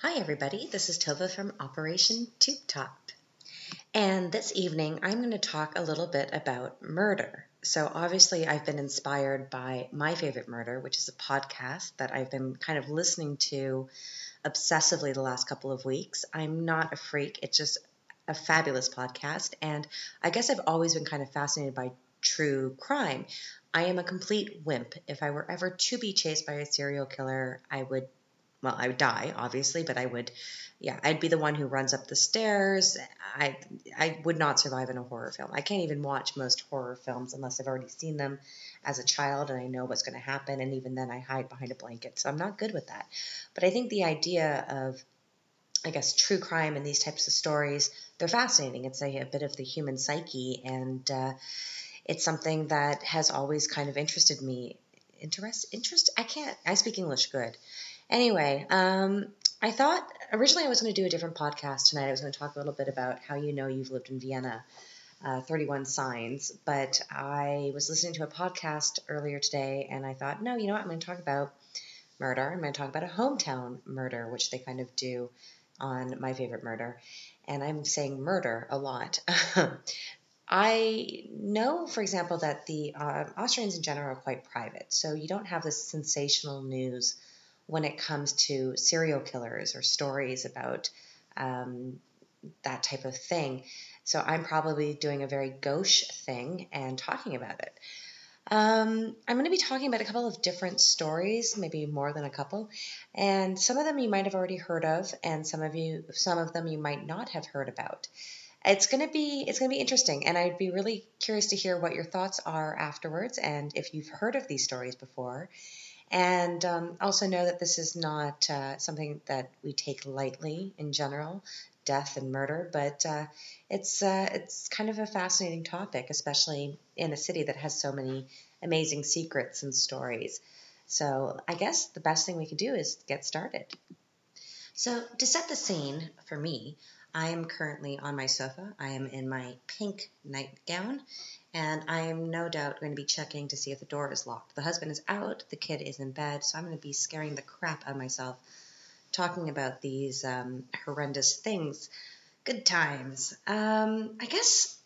Hi, everybody. This is Tova from Operation Tube Top. And this evening, I'm going to talk a little bit about murder. So, obviously, I've been inspired by My Favorite Murder, which is a podcast that I've been kind of listening to obsessively the last couple of weeks. I'm not a freak, it's just a fabulous podcast. And I guess I've always been kind of fascinated by true crime. I am a complete wimp. If I were ever to be chased by a serial killer, I would well, I would die, obviously, but I would, yeah, I'd be the one who runs up the stairs. I, I would not survive in a horror film. I can't even watch most horror films unless I've already seen them as a child and I know what's going to happen. And even then, I hide behind a blanket. So I'm not good with that. But I think the idea of, I guess, true crime and these types of stories, they're fascinating. It's a, a bit of the human psyche. And uh, it's something that has always kind of interested me. Interest, interest, I can't, I speak English good Anyway, um, I thought originally I was going to do a different podcast tonight. I was going to talk a little bit about how you know you've lived in Vienna, uh, 31 Signs. But I was listening to a podcast earlier today and I thought, no, you know what? I'm going to talk about murder. I'm going to talk about a hometown murder, which they kind of do on My Favorite Murder. And I'm saying murder a lot. I know, for example, that the uh, Austrians in general are quite private. So you don't have this sensational news when it comes to serial killers or stories about um, that type of thing. So I'm probably doing a very gauche thing and talking about it. Um, I'm going to be talking about a couple of different stories, maybe more than a couple, and some of them you might have already heard of, and some of you, some of them you might not have heard about. It's going to be it's to be interesting, and I'd be really curious to hear what your thoughts are afterwards, and if you've heard of these stories before, and um, also know that this is not uh, something that we take lightly in general, death and murder, but uh, it's uh, it's kind of a fascinating topic, especially in a city that has so many amazing secrets and stories. So I guess the best thing we can do is get started. So to set the scene for me, I am currently on my sofa. I am in my pink nightgown and I am no doubt going to be checking to see if the door is locked. The husband is out, the kid is in bed, so I'm going to be scaring the crap out of myself talking about these um, horrendous things. Good times. Um, I guess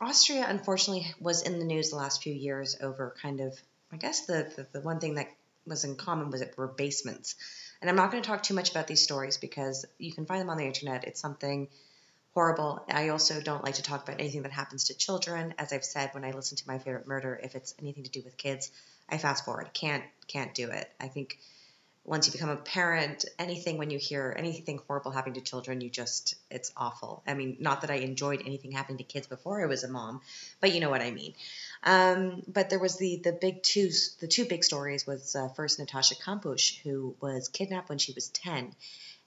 Austria, unfortunately, was in the news the last few years over kind of, I guess the, the, the one thing that was in common was it were basements. And I'm not going to talk too much about these stories because you can find them on the internet. It's something horrible. I also don't like to talk about anything that happens to children. As I've said, when I listen to my favorite murder, if it's anything to do with kids, I fast forward. Can't can't do it. I think once you become a parent, anything when you hear anything horrible happening to children, you just it's awful. I mean, not that I enjoyed anything happening to kids before I was a mom, but you know what I mean. Um, but there was the the big two the two big stories was uh, first Natasha Kampusch, who was kidnapped when she was ten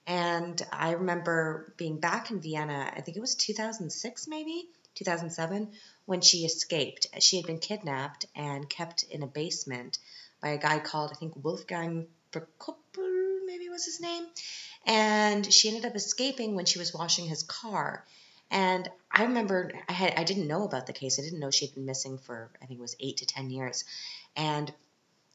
and I remember being back in Vienna, I think it was 2006, maybe 2007, when she escaped. She had been kidnapped and kept in a basement by a guy called, I think, Wolfgang Maybe was his name. And she ended up escaping when she was washing his car. And I remember I had I didn't know about the case. I didn't know she had been missing for I think it was eight to ten years. And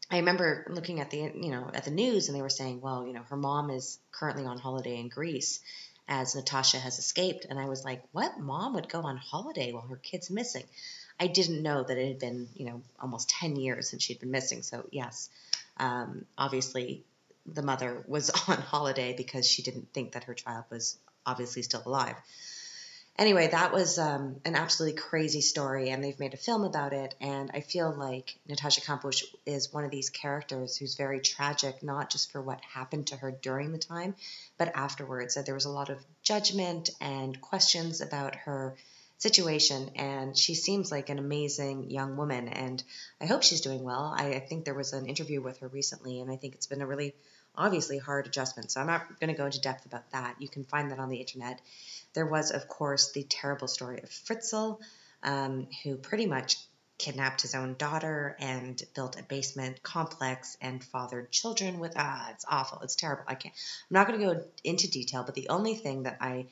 I remember looking at the you know at the news and they were saying, well, you know, her mom is currently on holiday in Greece as Natasha has escaped, and I was like, what mom would go on holiday while her kid's missing? I didn't know that it had been you know almost ten years since she'd been missing. So yes, um, obviously the mother was on holiday because she didn't think that her child was obviously still alive anyway, that was um, an absolutely crazy story, and they've made a film about it. And I feel like Natasha Kampusch is one of these characters who's very tragic, not just for what happened to her during the time, but afterwards. That there was a lot of judgment and questions about her situation, and she seems like an amazing young woman, and I hope she's doing well. I, I think there was an interview with her recently, and I think it's been a really obviously hard adjustment. So I'm not going to go into depth about that. You can find that on the internet. There was, of course, the terrible story of Fritzl, um, who pretty much kidnapped his own daughter and built a basement complex and fathered children with ah it's awful it's terrible i can't i'm not going to go into detail but the only thing that i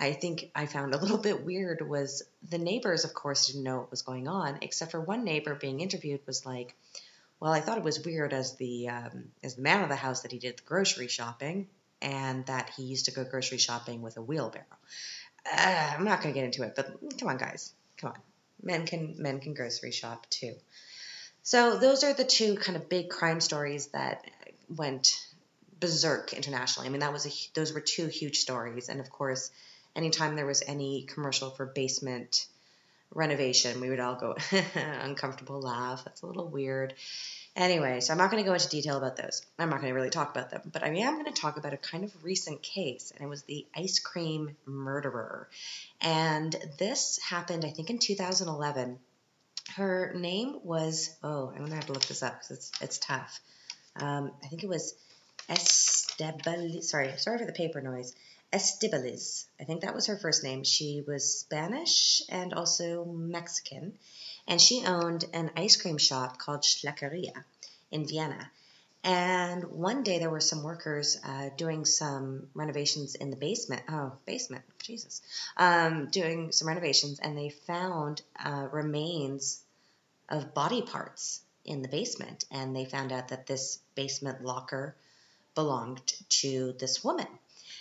i think i found a little bit weird was the neighbors of course didn't know what was going on except for one neighbor being interviewed was like well i thought it was weird as the um, as the man of the house that he did the grocery shopping and that he used to go grocery shopping with a wheelbarrow. Uh, I'm not going to get into it, but come on, guys, come on. Men can men can grocery shop too. So those are the two kind of big crime stories that went berserk internationally. I mean, that was a those were two huge stories, and of course, anytime there was any commercial for basement renovation, we would all go uncomfortable laugh. That's a little weird. Anyway, so I'm not going to go into detail about those. I'm not going to really talk about them, but I am going to talk about a kind of recent case, and it was the ice cream murderer. And this happened, I think, in 2011. Her name was oh, I'm going to have to look this up because it's it's tough. Um, I think it was Estebaliz. Sorry, sorry for the paper noise. Estibaliz. I think that was her first name. She was Spanish and also Mexican, and she owned an ice cream shop called Schleckeria in Vienna. And one day there were some workers uh, doing some renovations in the basement. Oh, basement, Jesus. Um, doing some renovations, and they found uh, remains of body parts in the basement. And they found out that this basement locker belonged to this woman.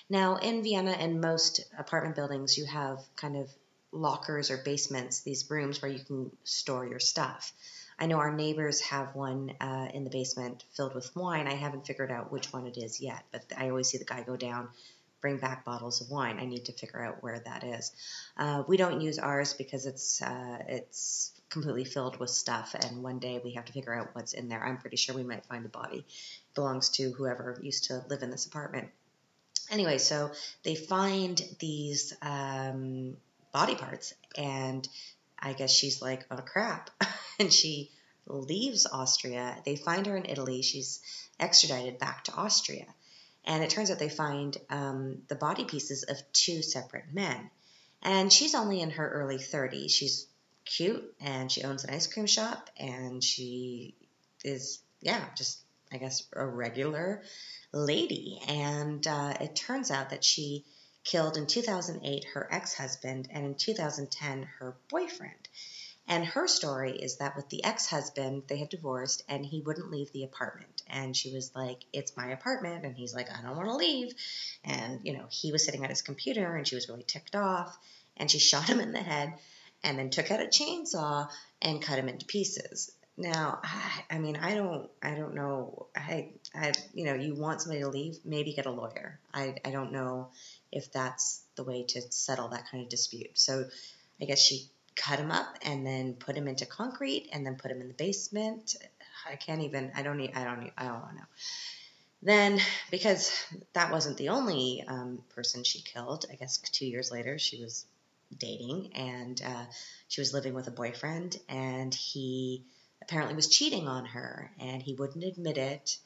Now, in Vienna and most apartment buildings, you have kind of lockers or basements, these rooms where you can store your stuff. I know our neighbors have one uh, in the basement filled with wine. I haven't figured out which one it is yet, but I always see the guy go down, bring back bottles of wine. I need to figure out where that is. Uh, we don't use ours because it's uh, it's completely filled with stuff, and one day we have to figure out what's in there. I'm pretty sure we might find a body. It belongs to whoever used to live in this apartment. Anyway, so they find these um, body parts, and I guess she's like, oh crap. and she leaves Austria. They find her in Italy. She's extradited back to Austria. And it turns out they find um, the body pieces of two separate men. And she's only in her early 30s. She's cute and she owns an ice cream shop and she is, yeah, just, I guess, a regular lady. And uh, it turns out that she killed in 2008 her ex husband and in 2010 her boyfriend. And her story is that with the ex husband, they had divorced and he wouldn't leave the apartment. And she was like, It's my apartment. And he's like, I don't want to leave. And, you know, he was sitting at his computer and she was really ticked off. And she shot him in the head and then took out a chainsaw and cut him into pieces. Now, I, I mean, I don't, I don't know. I, I, you know, you want somebody to leave, maybe get a lawyer. I, I don't know if that's the way to settle that kind of dispute. So I guess she cut him up and then put him into concrete and then put him in the basement. I can't even, I don't need, I don't need, I don't know. Then, because that wasn't the only um, person she killed, I guess two years later she was dating and uh, she was living with a boyfriend and he apparently was cheating on her and he wouldn't admit it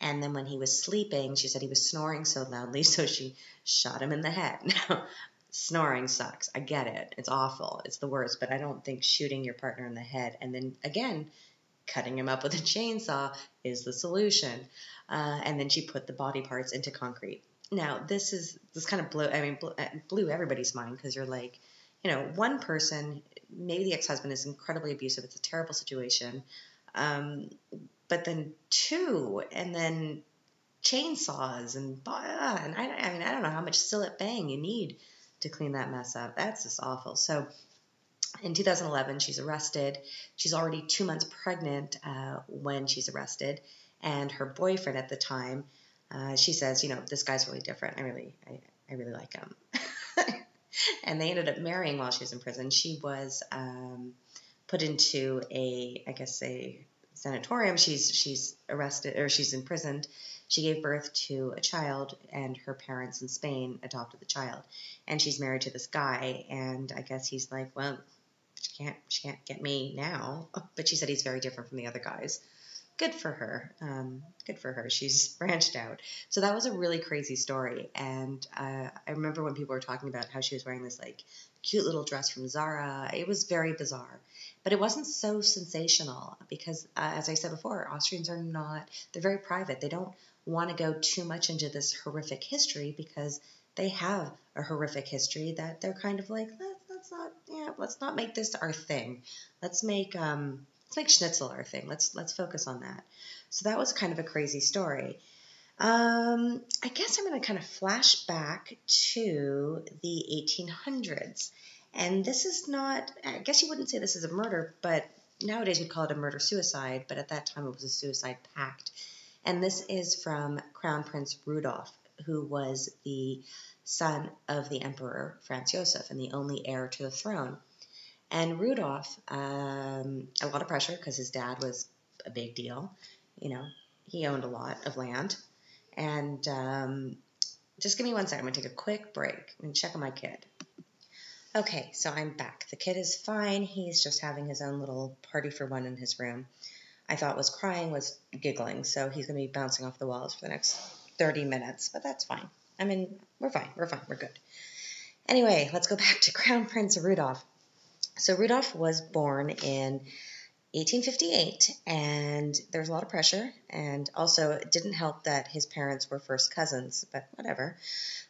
and then when he was sleeping, she said he was snoring so loudly, so she shot him in the head. Now, snoring sucks. I get it. It's awful. It's the worst. But I don't think shooting your partner in the head and then again cutting him up with a chainsaw is the solution. Uh, and then she put the body parts into concrete. Now, this is this kind of blew. I mean, blew, uh, blew everybody's mind because you're like, you know, one person, maybe the ex-husband is incredibly abusive. It's a terrible situation. Um, but then two, and then chainsaws and uh, and I, I mean I don't know how much Cillit Bang you need to clean that mess up. That's just awful. So in 2011, she's arrested. She's already two months pregnant uh, when she's arrested, and her boyfriend at the time, uh, she says, you know, this guy's really different. I really, I, I really like him. and they ended up marrying while she was in prison. She was um, put into a, I guess, a sanatorium. She's she's arrested or she's imprisoned. She gave birth to a child, and her parents in Spain adopted the child. And she's married to this guy, and I guess he's like, well, she can't she can't get me now. But she said he's very different from the other guys. Good for her. Um, good for her. She's branched out. So that was a really crazy story. And uh, I remember when people were talking about how she was wearing this like cute little dress from Zara. It was very bizarre. But it wasn't so sensational because, uh, as I said before, Austrians are not, they're very private. They don't want to go too much into this horrific history because they have a horrific history that they're kind of like, let's, let's not, yeah, let's not make this our thing. Let's make, um, let's make schnitzel our thing. Let's, let's focus on that. So that was kind of a crazy story. Um, I guess I'm going to kind of flash back to the 1800s. And this is not, I guess you wouldn't say this is a murder, but nowadays we'd call it a murder suicide, but at that time it was a suicide pact. And this is from Crown Prince Rudolf, who was the son of the Emperor Franz Josef and the only heir to the throne. And Rudolf, um, a lot of pressure because his dad was a big deal. You know, he owned a lot of land. And um, just give me one second. I'm going to take a quick break and check on my kid. Okay, so I'm back. The kid is fine. He's just having his own little party for one in his room. I thought was crying was giggling, so he's going to be bouncing off the walls for the next 30 minutes, but that's fine. I mean, we're fine. We're fine. We're good. Anyway, let's go back to Crown Prince Rudolph. So Rudolph was born in 1858, and there was a lot of pressure, and also it didn't help that his parents were first cousins, but whatever.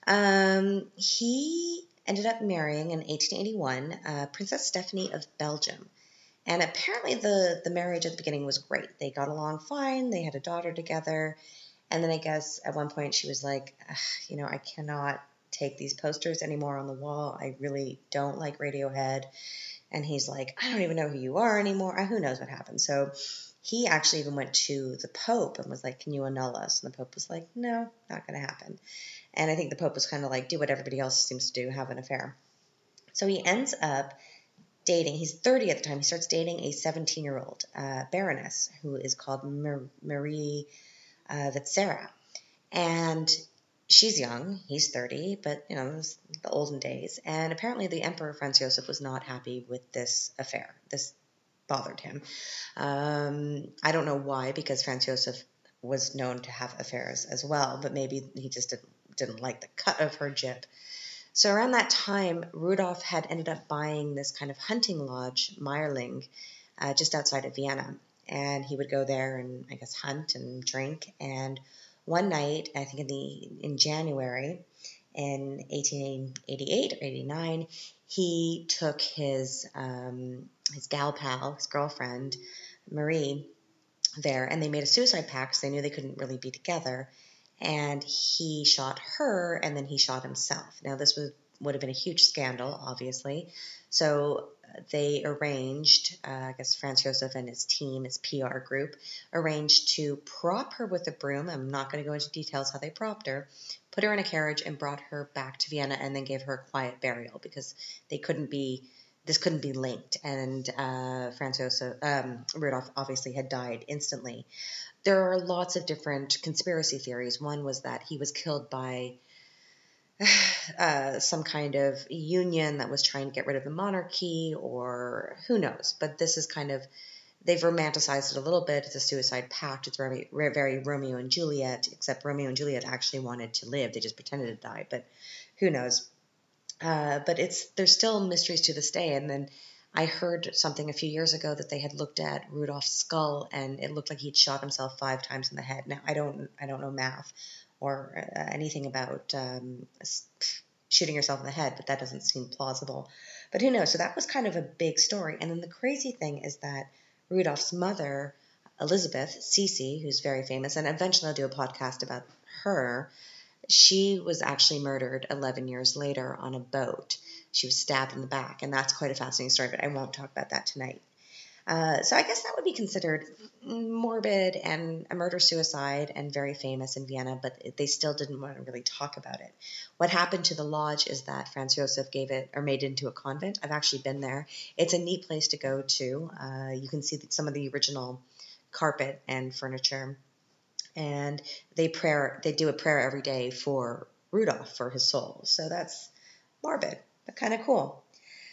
Um, he ended up marrying in 1881 uh, Princess Stephanie of Belgium. And apparently, the, the marriage at the beginning was great. They got along fine, they had a daughter together. And then I guess at one point she was like, you know, I cannot take these posters anymore on the wall. I really don't like Radiohead. And he's like, I don't even know who you are anymore. Who knows what happened? So he actually even went to the Pope and was like, Can you annul us? And the Pope was like, No, not going to happen. And I think the Pope was kind of like, Do what everybody else seems to do, have an affair. So he ends up dating, he's 30 at the time, he starts dating a 17 year old uh, baroness who is called Mar- Marie uh, Vetsera. And she's young, he's 30, but you know, the olden days. And apparently, the Emperor Franz Josef was not happy with this affair. This bothered him. Um, I don't know why, because Franz Josef was known to have affairs as well, but maybe he just didn't, didn't like the cut of her jib. So around that time, Rudolf had ended up buying this kind of hunting lodge, Mayerling, uh, just outside of Vienna. And he would go there and, I guess, hunt and drink. And one night, I think in the in January in 1888 or 89, he took his um, his gal pal, his girlfriend, Marie, there, and they made a suicide pact because they knew they couldn't really be together. And he shot her, and then he shot himself. Now, this was would have been a huge scandal, obviously. So they arranged, uh, I guess Franz Josef and his team, his PR group, arranged to prop her with a broom. I'm not going to go into details how they propped her, put her in a carriage and brought her back to Vienna and then gave her a quiet burial because they couldn't be, this couldn't be linked. And uh, Franz Josef, um, Rudolph obviously had died instantly. There are lots of different conspiracy theories. One was that he was killed by uh, some kind of union that was trying to get rid of the monarchy, or who knows. But this is kind of they've romanticized it a little bit. It's a suicide pact. It's very, very Romeo and Juliet, except Romeo and Juliet actually wanted to live. They just pretended to die, but who knows? Uh, but it's there's still mysteries to this day. And then I heard something a few years ago that they had looked at Rudolph's skull and it looked like he'd shot himself five times in the head. Now I don't I don't know math, or uh, anything about um, shooting yourself in the head, but that doesn't seem plausible. But who knows? So that was kind of a big story. And then the crazy thing is that Rudolph's mother, Elizabeth Sisi, who's very famous, and eventually I'll do a podcast about her. She was actually murdered 11 years later on a boat. She was stabbed in the back, and that's quite a fascinating story, but I won't talk about that tonight. Uh, so I guess that would be considered morbid and a murder suicide and very famous in Vienna, but they still didn't want to really talk about it. What happened to the lodge is that Franz Josef gave it or made it into a convent. I've actually been there. It's a neat place to go to. Uh, you can see some of the original carpet and furniture, and they prayer they do a prayer every day for Rudolph for his soul. So that's morbid, but kind of cool.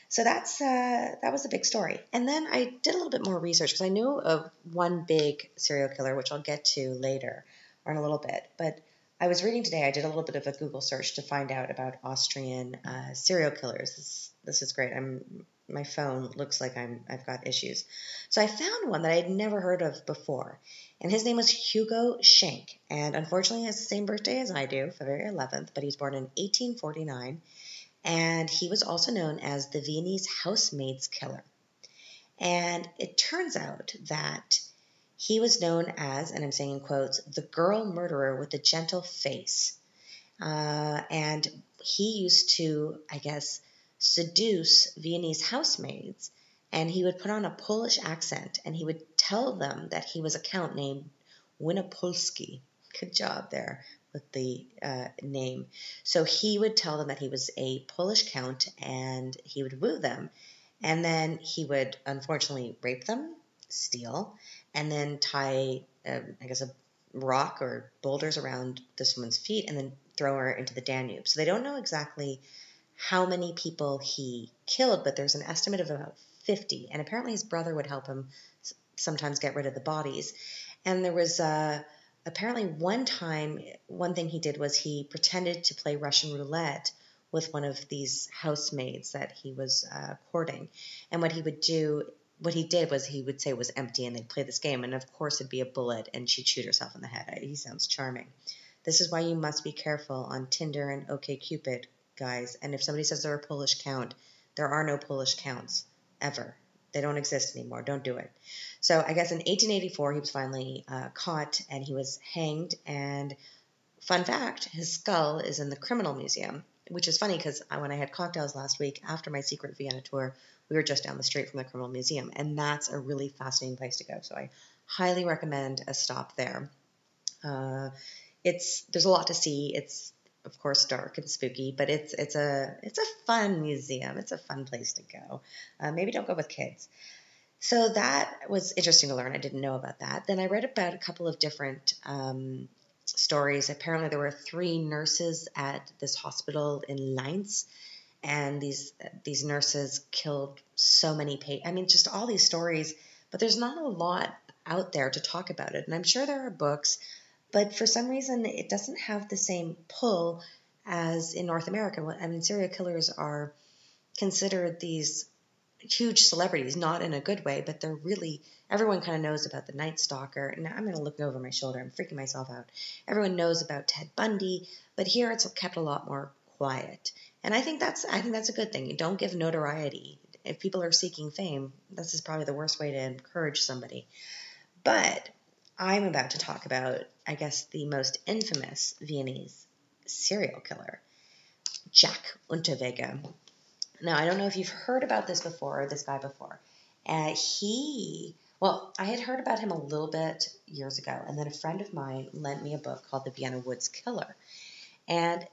So that's uh, that was a big story. And then I did a little bit more research because I knew of one big serial killer, which I'll get to later or in a little bit. But I was reading today. I did a little bit of a Google search to find out about Austrian uh, serial killers. This, this is great. I'm my phone looks like I'm I've got issues. So I found one that I had never heard of before, and his name was Hugo Schenk. And unfortunately, he has the same birthday as I do, February 11th. But he's born in 1849 and he was also known as the Viennese housemaid's killer. And it turns out that He was known as, and I'm saying in quotes, the girl murderer with the gentle face. Uh, and he used to, I guess, seduce Viennese housemaids. And he would put on a Polish accent and he would tell them that he was a count named Winnipolski. Good job there with the uh, name. So he would tell them that he was a Polish count and he would woo them. And then he would unfortunately rape them, steal, and then tie, uh, I guess, a rock or boulders around this woman's feet and then throw her into the Danube. So they don't know exactly how many people he killed, but there's an estimate of about 50. And apparently his brother would help him sometimes get rid of the bodies. And there was uh, apparently one time, one thing he did was he pretended to play Russian roulette with one of these housemaids that he was uh, courting. And what he would do what he did was he would say it was empty and they'd play this game and of course it'd be a bullet and she'd shoot herself in the head. He sounds charming. This is why you must be careful on Tinder and OkCupid, guys. And if somebody says they're a Polish count, there are no Polish counts ever. They don't exist anymore. Don't do it. So I guess in 1884 he was finally uh, caught and he was hanged. And fun fact, his skull is in the Criminal Museum, which is funny because when I had cocktails last week after my secret Vienna tour, we were just down the street from the Criminal Museum, and that's a really fascinating place to go. So I highly recommend a stop there. Uh, it's there's a lot to see. It's of course dark and spooky, but it's it's a it's a fun museum. It's a fun place to go. Uh, maybe don't go with kids. So that was interesting to learn. I didn't know about that. Then I read about a couple of different um, stories. Apparently, there were three nurses at this hospital in Linz and these these nurses killed so many patients. I mean, just all these stories, but there's not a lot out there to talk about it. And I'm sure there are books, but for some reason it doesn't have the same pull as in North America. I mean, serial killers are considered these huge celebrities, not in a good way, but they're really everyone kind of knows about the Night Stalker. And I'm going to look over my shoulder. I'm freaking myself out. Everyone knows about Ted Bundy, but here it's kept a lot more quiet. And I think that's I think that's a good thing. You don't give notoriety. If people are seeking fame, this is probably the worst way to encourage somebody. But I'm about to talk about, I guess, the most infamous Viennese serial killer, Jack Unterweger. Now, I don't know if you've heard about this before, or this guy before. Uh, he, well, I had heard about him a little bit years ago, and then a friend of mine lent me a book called The Vienna Woods Killer. And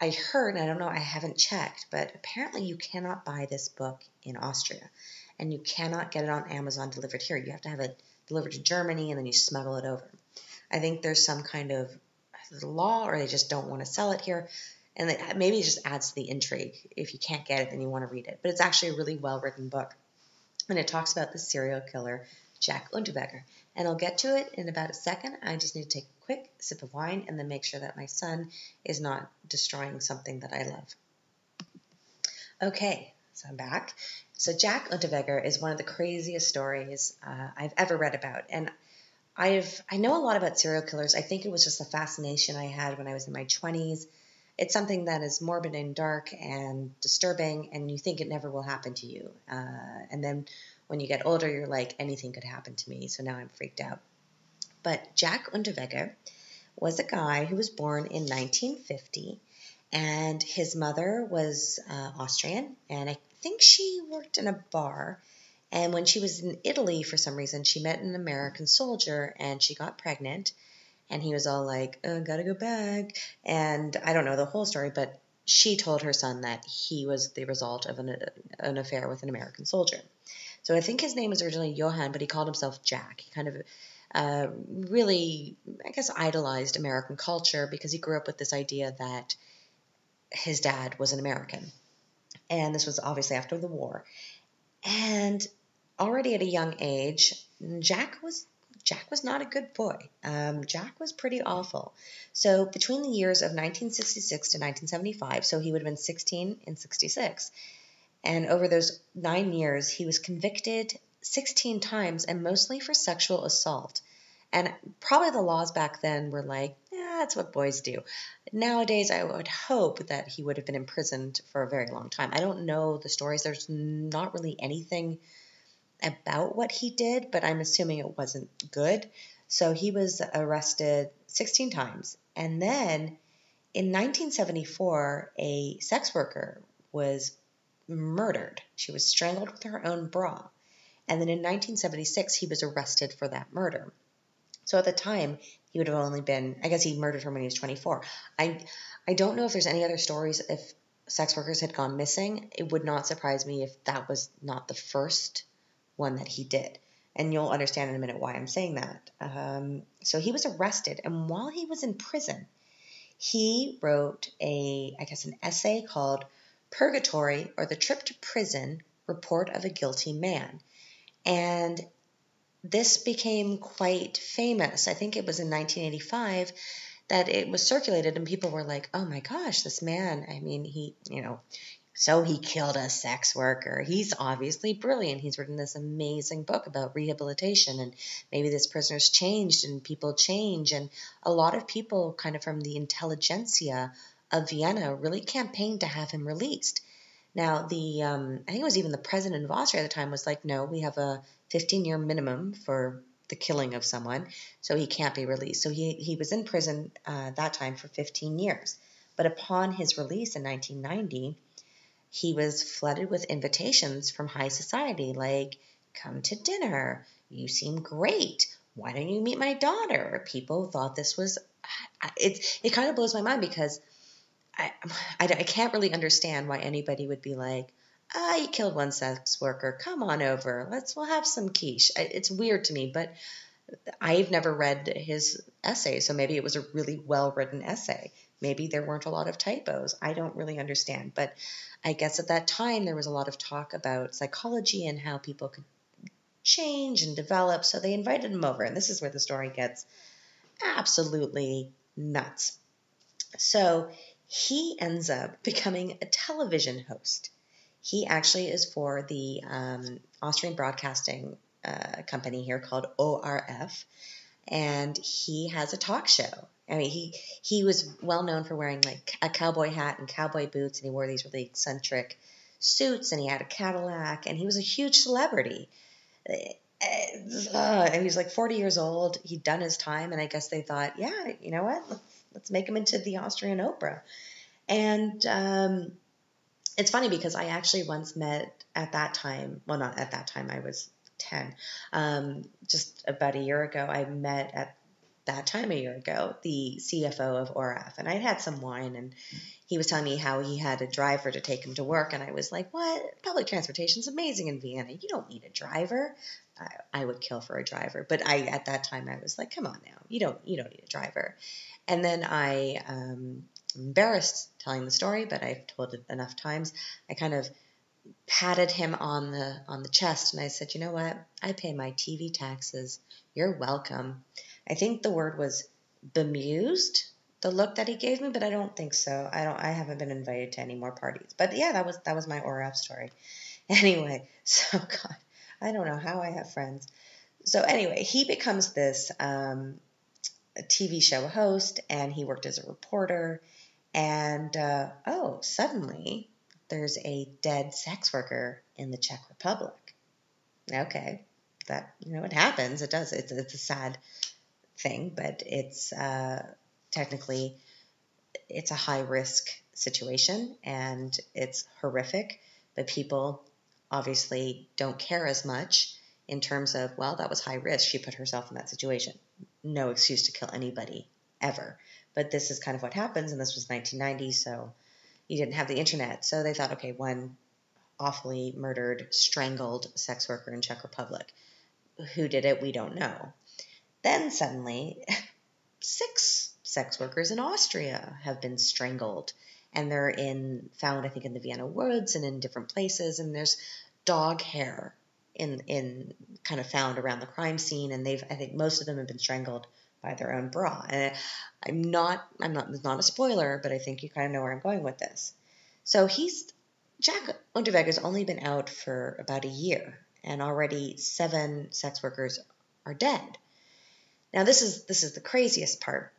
I heard, and I don't know, I haven't checked, but apparently you cannot buy this book in Austria and you cannot get it on Amazon delivered here. You have to have it delivered to Germany and then you smuggle it over. I think there's some kind of law or they just don't want to sell it here. And it, maybe it just adds to the intrigue. If you can't get it, then you want to read it. But it's actually a really well written book. And it talks about the serial killer, Jack Unterweger. And I'll get to it in about a second. I just need to take a quick sip of wine and then make sure that my son is not destroying something that I love. Okay, so I'm back. So Jack Unterweger is one of the craziest stories uh, I've ever read about, and I've I know a lot about serial killers. I think it was just a fascination I had when I was in my 20s. It's something that is morbid and dark and disturbing, and you think it never will happen to you. Uh, and then when you get older, you're like, anything could happen to me. So now I'm freaked out. But Jack Unterweger was a guy who was born in 1950, and his mother was uh, Austrian, and I think she worked in a bar. And when she was in Italy, for some reason, she met an American soldier and she got pregnant. And he was all like, oh, gotta go back. And I don't know the whole story, but she told her son that he was the result of an, an affair with an American soldier. So I think his name was originally Johann, but he called himself Jack. He kind of uh, really, I guess, idolized American culture because he grew up with this idea that his dad was an American. And this was obviously after the war. And already at a young age, Jack was Jack was not a good boy. Um, Jack was pretty awful. So between the years of 1966 to 1975, so he would have been 16 and 66, and over those nine years, he was convicted 16 times and mostly for sexual assault. And probably the laws back then were like, yeah, that's what boys do. Nowadays, I would hope that he would have been imprisoned for a very long time. I don't know the stories. There's not really anything about what he did, but I'm assuming it wasn't good. So he was arrested 16 times. And then in 1974, a sex worker was murdered. She was strangled with her own bra. And then in 1976, he was arrested for that murder. So at the time, he would have only been, I guess he murdered her when he was 24. I, I don't know if there's any other stories if sex workers had gone missing. It would not surprise me if that was not the first one that he did. And you'll understand in a minute why I'm saying that. Um, so he was arrested, and while he was in prison, he wrote a, I guess, an essay called Purgatory or the Trip to Prison Report of a Guilty Man. And this became quite famous. I think it was in 1985 that it was circulated, and people were like, oh my gosh, this man, I mean, he, you know, so he killed a sex worker. He's obviously brilliant. He's written this amazing book about rehabilitation, and maybe this prisoner's changed and people change. And a lot of people, kind of from the intelligentsia of Vienna, really campaigned to have him released. Now, the um, I think it was even the president of Austria at the time was like, no, we have a 15 year minimum for the killing of someone, so he can't be released. So he, he was in prison uh, that time for 15 years. But upon his release in 1990, he was flooded with invitations from high society like, come to dinner, you seem great, why don't you meet my daughter? People thought this was, it, it kind of blows my mind because I, I, I can't really understand why anybody would be like, ah, you killed one sex worker. Come on over. Let's we'll have some quiche. It's weird to me, but I've never read his essay, so maybe it was a really well written essay. Maybe there weren't a lot of typos. I don't really understand, but I guess at that time there was a lot of talk about psychology and how people could change and develop. So they invited him over, and this is where the story gets absolutely nuts. So he ends up becoming a television host. He actually is for the um, Austrian Broadcasting uh, Company here called ORF, and he has a talk show. I mean, he he was well known for wearing like a cowboy hat and cowboy boots, and he wore these really eccentric suits, and he had a Cadillac, and he was a huge celebrity. Uh, and he was like 40 years old. He'd done his time, and I guess they thought, yeah, you know what? Let's, let's make him into the Austrian Oprah. And um, it's funny because I actually once met at that time, well, not at that time, I was 10, um, just about a year ago, I met at that time a year ago the CFO of ORF, and I had some wine, and he was telling me how he had a driver to take him to work, and I was like, "What? Public transportation is amazing in Vienna. You don't need a driver." I, I would kill for a driver, but I at that time I was like, "Come on now, you don't you don't need a driver." And then I um, embarrassed telling the story, but I've told it enough times. I kind of patted him on the on the chest and I said, "You know what? I pay my TV taxes. You're welcome." I think the word was bemused, the look that he gave me, but I don't think so. I don't I haven't been invited to any more parties. But yeah, that was that was my ORF story. Anyway, so God, I don't know how I have friends. So anyway, he becomes this um, TV show host, and he worked as a reporter. And uh, oh, suddenly there's a dead sex worker in the Czech Republic. Okay, that you know it happens. It does. It's it's a sad thing, but it's uh, technically it's a high risk situation and it's horrific. But people obviously don't care as much in terms of well, that was high risk. She put herself in that situation. No excuse to kill anybody ever. But this is kind of what happens, and this was 1990, so you didn't have the internet. So they thought, okay, one awfully murdered, strangled sex worker in Czech Republic. Who did it? We don't know. Then suddenly, six sex workers in Austria have been strangled, and they're in found, I think, in the Vienna woods and in different places. And there's dog hair in in kind of found around the crime scene, and they've I think most of them have been strangled by their own bra. And I'm not I'm not it's not a spoiler, but I think you kind of know where I'm going with this. So he's Jack Unterweger has only been out for about a year, and already seven sex workers are dead. Now this is this is the craziest part.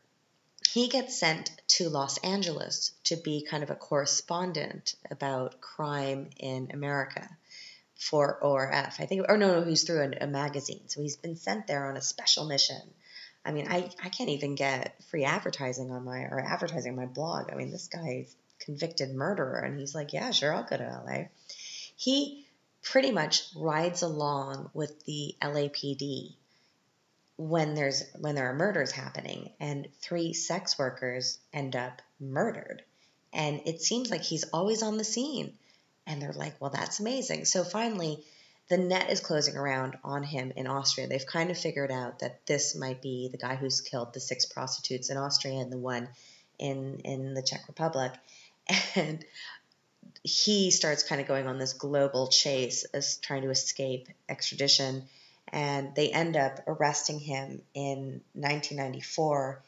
He gets sent to Los Angeles to be kind of a correspondent about crime in America. for ORF. I think, or no, no, he's through a, a magazine. So he's been sent there on a special mission. I mean, I, I can't even get free advertising on my, or advertising my blog. I mean, this guy's convicted murderer. And he's like, yeah, sure, I'll go to LA. He pretty much rides along with the LAPD when there's when there are murders happening and three sex workers end up murdered and it seems like he's always on the scene and they're like well that's amazing so finally the net is closing around on him in Austria. They've kind of figured out that this might be the guy who's killed the six prostitutes in Austria and the one in in the Czech Republic. And he starts kind of going on this global chase as trying to escape extradition and they end up arresting him in 1994.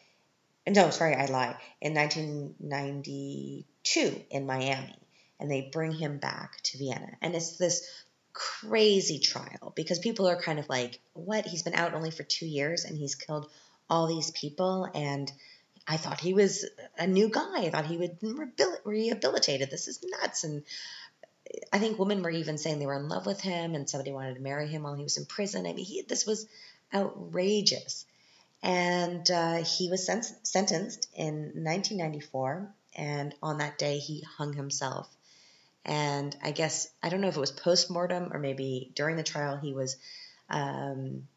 No, sorry, I lie. In 1992 in Miami, and they bring him back to Vienna, and it's this crazy trial because people are kind of like, "What? He's been out only for two years, and he's killed all these people." And I thought he was a new guy. I thought he would rehabilitated. This is nuts. And I think women were even saying they were in love with him and somebody wanted to marry him while he was in prison. I mean, he, this was outrageous. And uh, he was sen- sentenced in 1994, and on that day, he hung himself. And I guess, I don't know if it was post mortem or maybe during the trial, he was, um,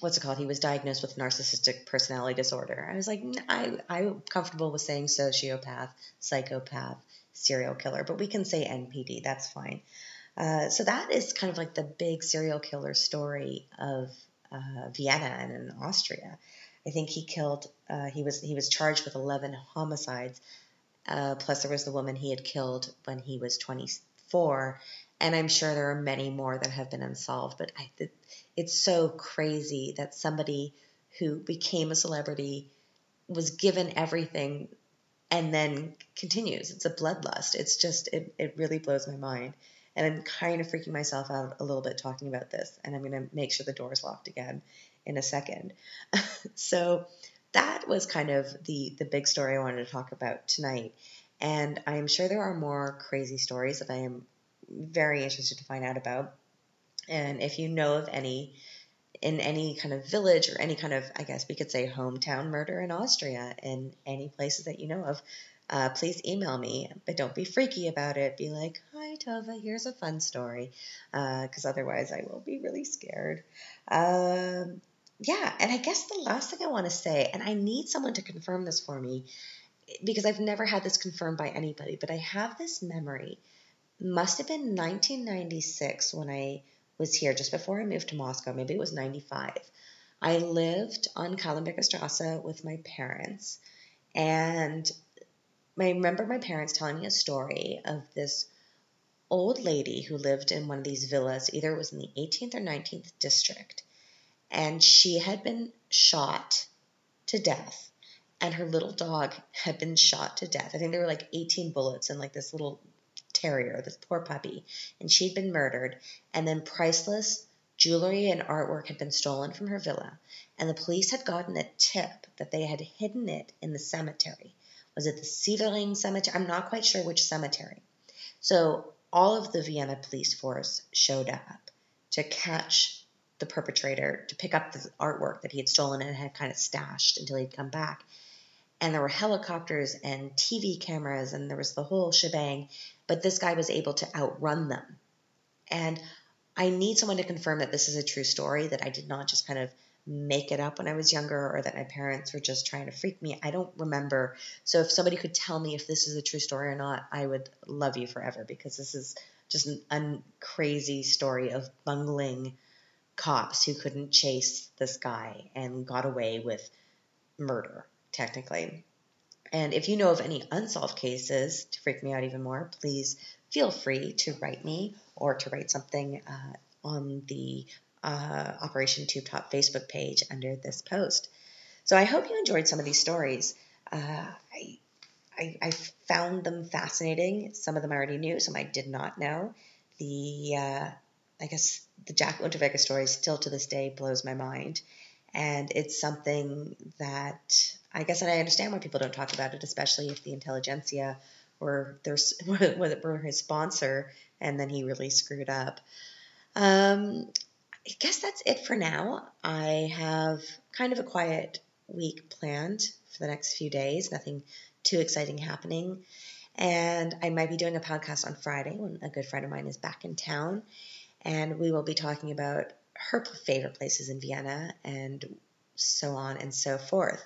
what's it called? He was diagnosed with narcissistic personality disorder. I was like, I, I'm comfortable with saying sociopath, psychopath serial killer, but we can say NPD, that's fine. Uh, so that is kind of like the big serial killer story of uh, Vienna and in Austria. I think he killed. Uh, he was he was charged with 11 homicides. Uh, plus, there was the woman he had killed when he was 24, and I'm sure there are many more that have been unsolved. But I, it, it's so crazy that somebody who became a celebrity was given everything and then continues. It's a bloodlust. It's just, it, it really blows my mind. And I'm kind of freaking myself out a little bit talking about this. And I'm going to make sure the door is locked again in a second. so that was kind of the, the big story I wanted to talk about tonight. And I'm sure there are more crazy stories that I am very interested to find out about. And if you know of any, in any kind of village or any kind of, I guess we could say, hometown murder in Austria in any places that you know of, uh, please email me. But don't be freaky about it. Be like, hi, Tova, here's a fun story. Because uh, otherwise, I will be really scared. Um, yeah, and I guess the last thing I want to say, and I need someone to confirm this for me because I've never had this confirmed by anybody, but I have this memory. Must have been 1996 when I was here just before I moved to Moscow. Maybe it was 95. I lived on Kallenbecker Strasse with my parents. And I remember my parents telling me a story of this old lady who lived in one of these villas, either it was in the 18th or 19th district. And she had been shot to death. And her little dog had been shot to death. I think there were like 18 bullets in like this little terrier, this poor puppy, and she'd been murdered, and then priceless jewelry and artwork had been stolen from her villa, and the police had gotten a tip that they had hidden it in the cemetery. Was it the Sievering Cemetery? I'm not quite sure which cemetery. So all of the Vienna police force showed up to catch the perpetrator, to pick up the artwork that he had stolen and had kind of stashed until he'd come back. And there were helicopters and TV cameras, and there was the whole shebang but this guy was able to outrun them. And I need someone to confirm that this is a true story, that I did not just kind of make it up when I was younger or that my parents were just trying to freak me. I don't remember. So if somebody could tell me if this is a true story or not, I would love you forever because this is just an un- crazy story of bungling cops who couldn't chase this guy and got away with murder, technically. And if you know of any unsolved cases to freak me out even more, please feel free to write me or to write something uh, on the uh, Operation Tube Top Facebook page under this post. So I hope you enjoyed some of these stories. Uh, I, I, I, found them fascinating. Some of them I already knew, some I did not know. The uh, I guess the Jack Unterweger story still to this day blows my mind, and it's something that I guess and I understand why people don't talk about it, especially if the intelligentsia were their were his sponsor, and then he really screwed up. Um, I guess that's it for now. I have kind of a quiet week planned for the next few days, nothing too exciting happening. And I might be doing a podcast on Friday when a good friend of mine is back in town. And we will be talking about her favorite places in Vienna and so on and so forth.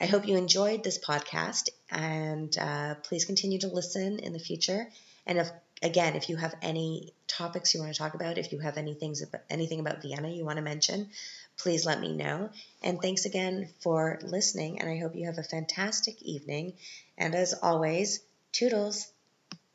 I hope you enjoyed this podcast and uh, please continue to listen in the future. And if again, if you have any topics you want to talk about, if you have any things anything about Vienna you want to mention, please let me know. And thanks again for listening. And I hope you have a fantastic evening. And as always, toodles.